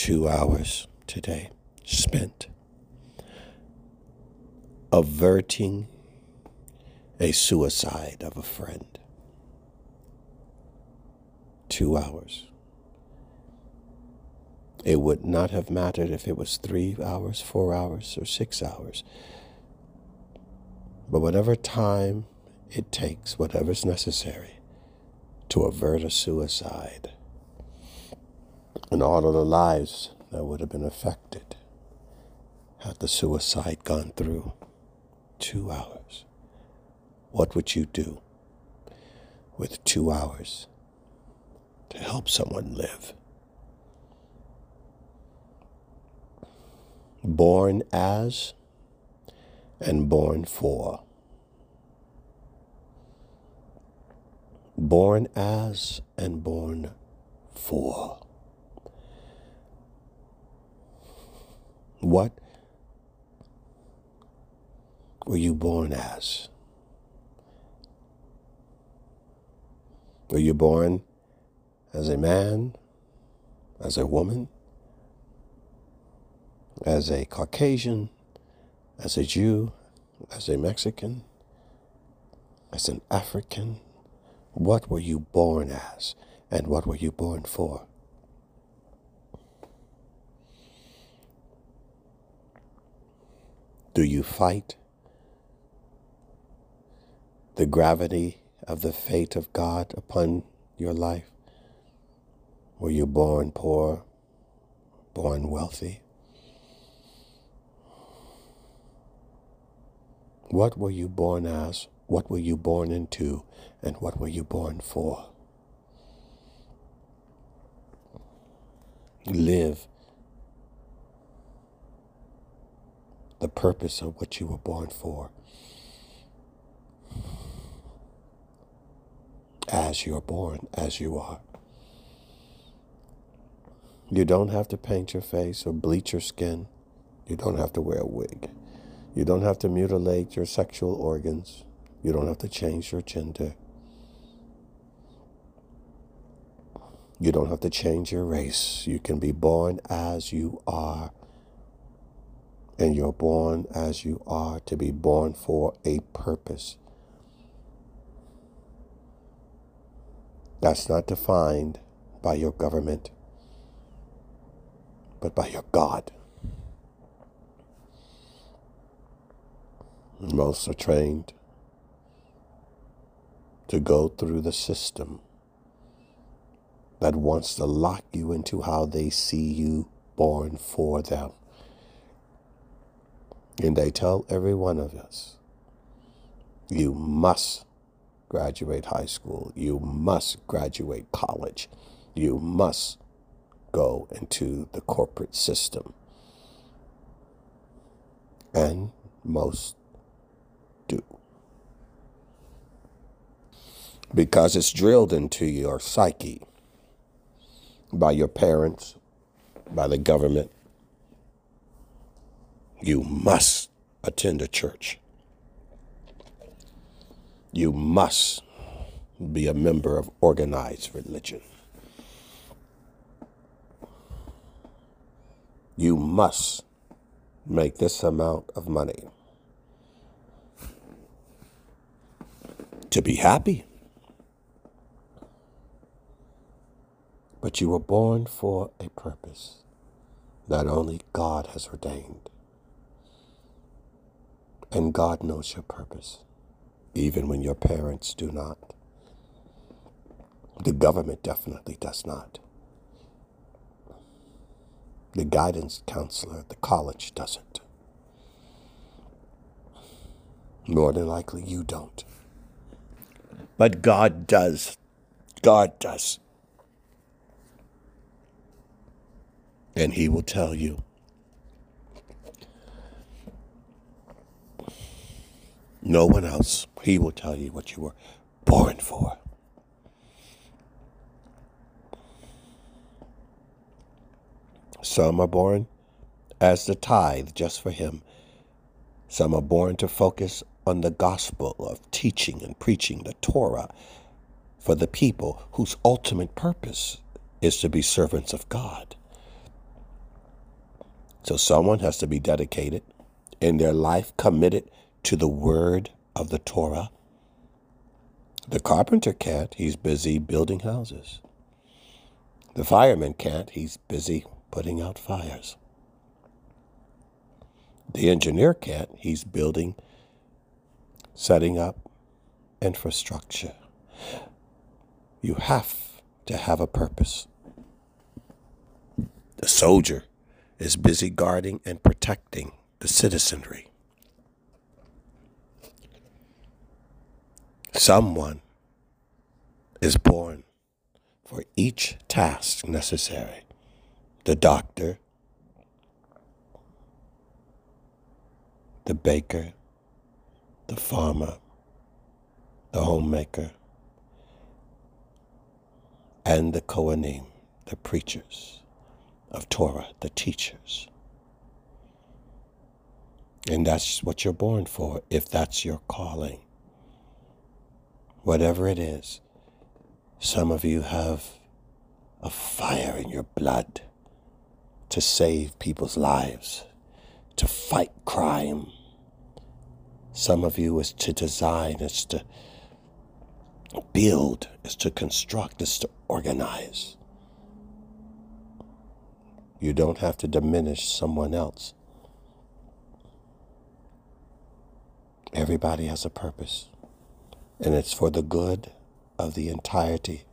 two hours today spent averting a suicide of a friend. Two hours. It would not have mattered if it was three hours, four hours, or six hours. But whatever time it takes, whatever's necessary to avert a suicide, and all of the lives that would have been affected had the suicide gone through two hours. What would you do with two hours to help someone live? Born as and born for. Born as and born for. What were you born as? Were you born as a man, as a woman, as a Caucasian, as a Jew, as a Mexican, as an African? What were you born as, and what were you born for? Do you fight the gravity of the fate of God upon your life? Were you born poor, born wealthy? What were you born as? What were you born into? And what were you born for? Live the purpose of what you were born for. As you're born, as you are. You don't have to paint your face or bleach your skin. You don't have to wear a wig. You don't have to mutilate your sexual organs. You don't have to change your gender. You don't have to change your race. You can be born as you are and you're born as you are to be born for a purpose. That's not defined by your government, but by your God. Most are trained to go through the system that wants to lock you into how they see you born for them. And they tell every one of us, you must graduate high school. You must graduate college. You must go into the corporate system. And most do. Because it's drilled into your psyche by your parents, by the government, you must attend a church. You must be a member of organized religion. You must make this amount of money to be happy. But you were born for a purpose that only God has ordained. And God knows your purpose, even when your parents do not. The government definitely does not. The guidance counselor at the college doesn't. More than likely, you don't. But God does. God does. And He will tell you No one else. He will tell you what you were born for. Some are born as the tithe just for Him. Some are born to focus on the gospel of teaching and preaching the Torah for the people whose ultimate purpose is to be servants of God. So someone has to be dedicated in their life, committed to the word of the Torah. The carpenter can't, he's busy building houses. The fireman can't, he's busy putting out fires. The engineer can't, he's building, setting up infrastructure. You have to have a purpose. The soldier is busy guarding and protecting the citizenry. Someone is born for each task necessary. The doctor, the baker, the farmer, the homemaker, and the Kohanim, the preachers of Torah, the teachers. And that's what you're born for, if that's your calling. Whatever it is, some of you have a fire in your blood to save people's lives, to fight crime. Some of you is to design, is to build, is to construct, is to organize. You don't have to diminish someone else. Everybody has a purpose, and it's for the good of the entirety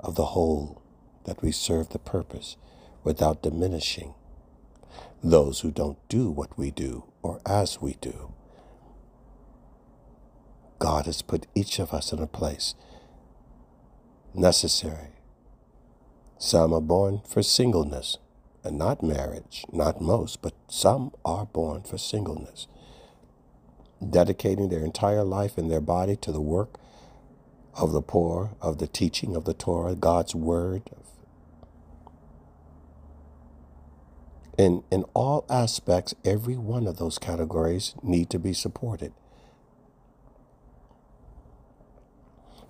of the whole that we serve the purpose without diminishing those who don't do what we do or as we do. God has put each of us in a place necessary. Some are born for singleness and not marriage, not most, but some are born for singleness, dedicating their entire life and their body to the work of the poor, of the teaching of the Torah, God's word. In, in all aspects, every one of those categories need to be supported.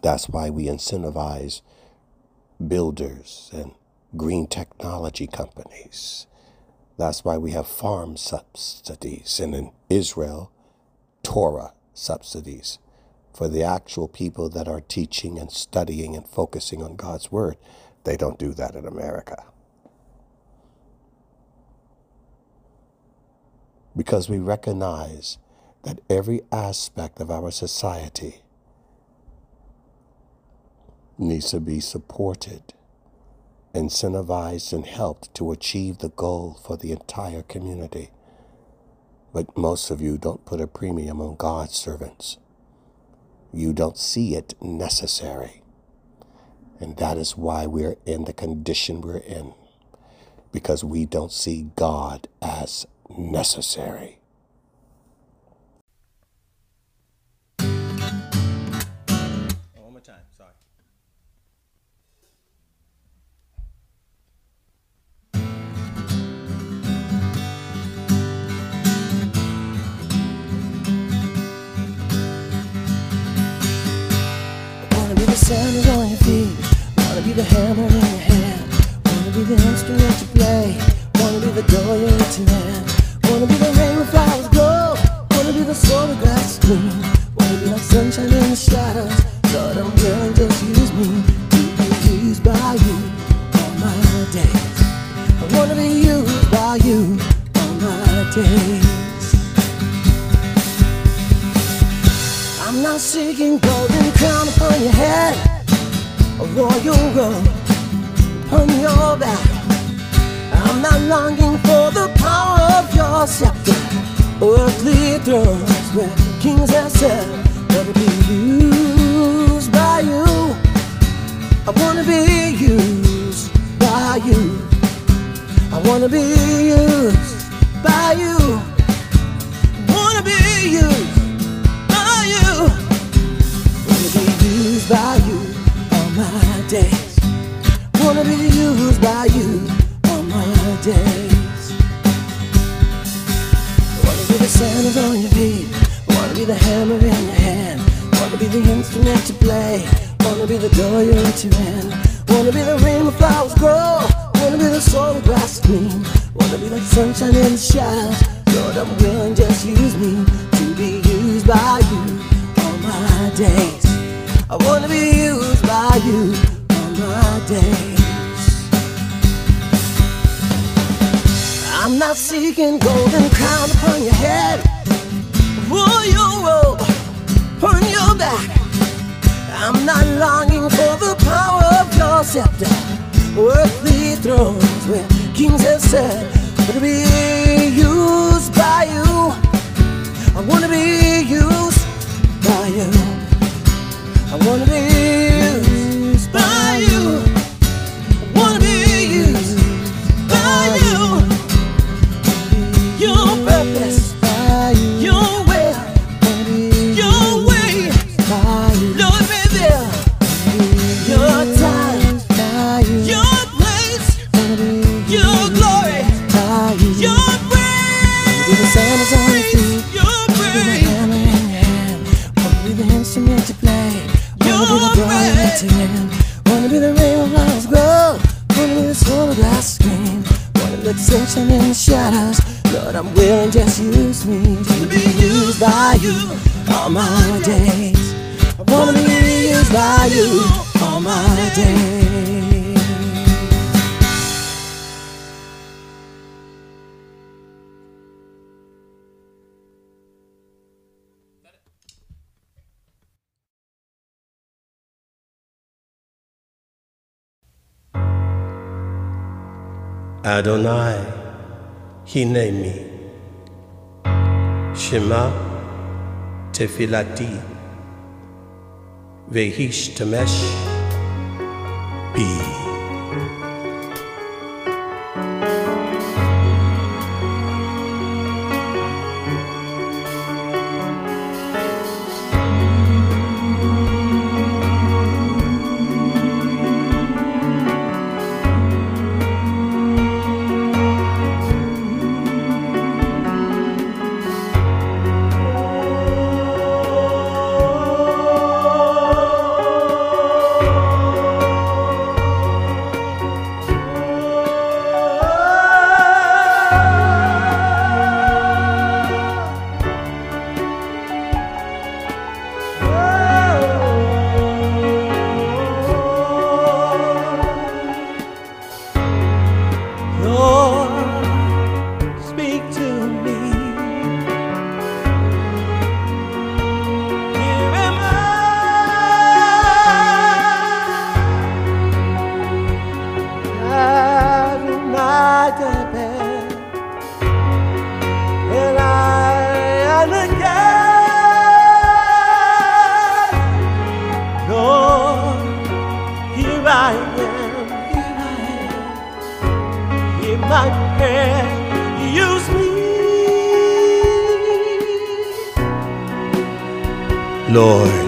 That's why we incentivize builders and green technology companies. That's why we have farm subsidies and in Israel, Torah subsidies for the actual people that are teaching and studying and focusing on God's Word. They don't do that in America. Because we recognize that every aspect of our society needs to be supported, incentivized, and helped to achieve the goal for the entire community. But most of you don't put a premium on God's servants. You don't see it necessary. And that is why we're in the condition we're in, because we don't see God as necessary. sandals be the hammer in your hand. Wanna be the instrument you play. Wanna be the door you to land. Wanna be the rain where flowers grow. Wanna be the soul the grass green. Wanna be like sunshine in the shadows. Lord, I'm willing, just use me. To be used by you on my days. I wanna be used by you on my days. I'm not seeking golden crown upon your head, royal robe upon your back. I'm not longing for the power of your scepter, earthly thrones where kings have sat, but to be used by you. I wanna be used by you. I wanna be used by you. I wanna be used by you. I Wanna be used by you on my days. Wanna be used by you on my days. Wanna be the sandals on your feet. Wanna be the hammer in your hand. Wanna be the instrument to play. Wanna be the door you enter in. Wanna be the rain where flowers grow. Wanna be the soul of grass green. Wanna be like sunshine and the shadows. Lord, I'm willing, just use me to be used by you all my days. I wanna be used by you all my days. I'm not seeking golden crown upon your head, royal robe upon your back. I'm not longing for the power of your scepter, earthly thrones where kings have but to be used by you. I wanna be used by you. I wanna be used by you. I wanna be used by you. Your purpose, your will, your way, Lord, reveal your time, your place, your glory, your the sandals on your all my days. I wanna be used by you all my days. Adonai, he named me. Shema, Tefilati, Vehish Tamesh, Lord,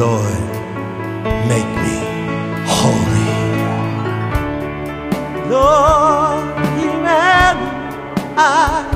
Lord, make me holy. Lord, Emmanuel, I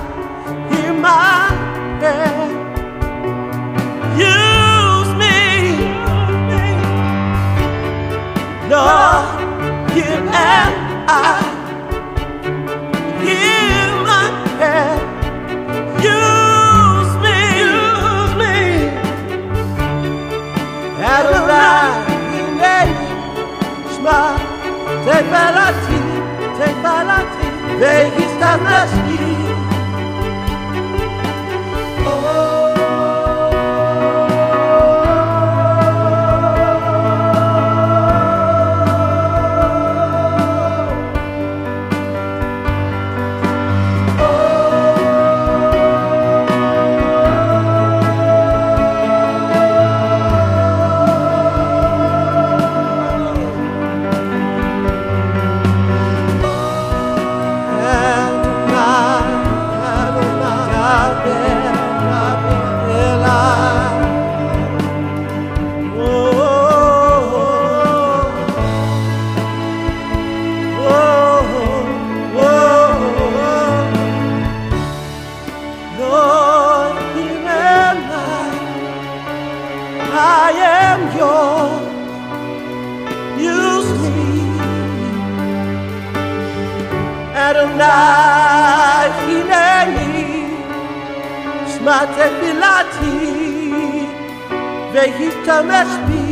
Tefalati, Tefalati, Vegistamnasti. Adonai Να, η νέα ει, σμάτε πιλάτη, δεν έχει καμπασπί.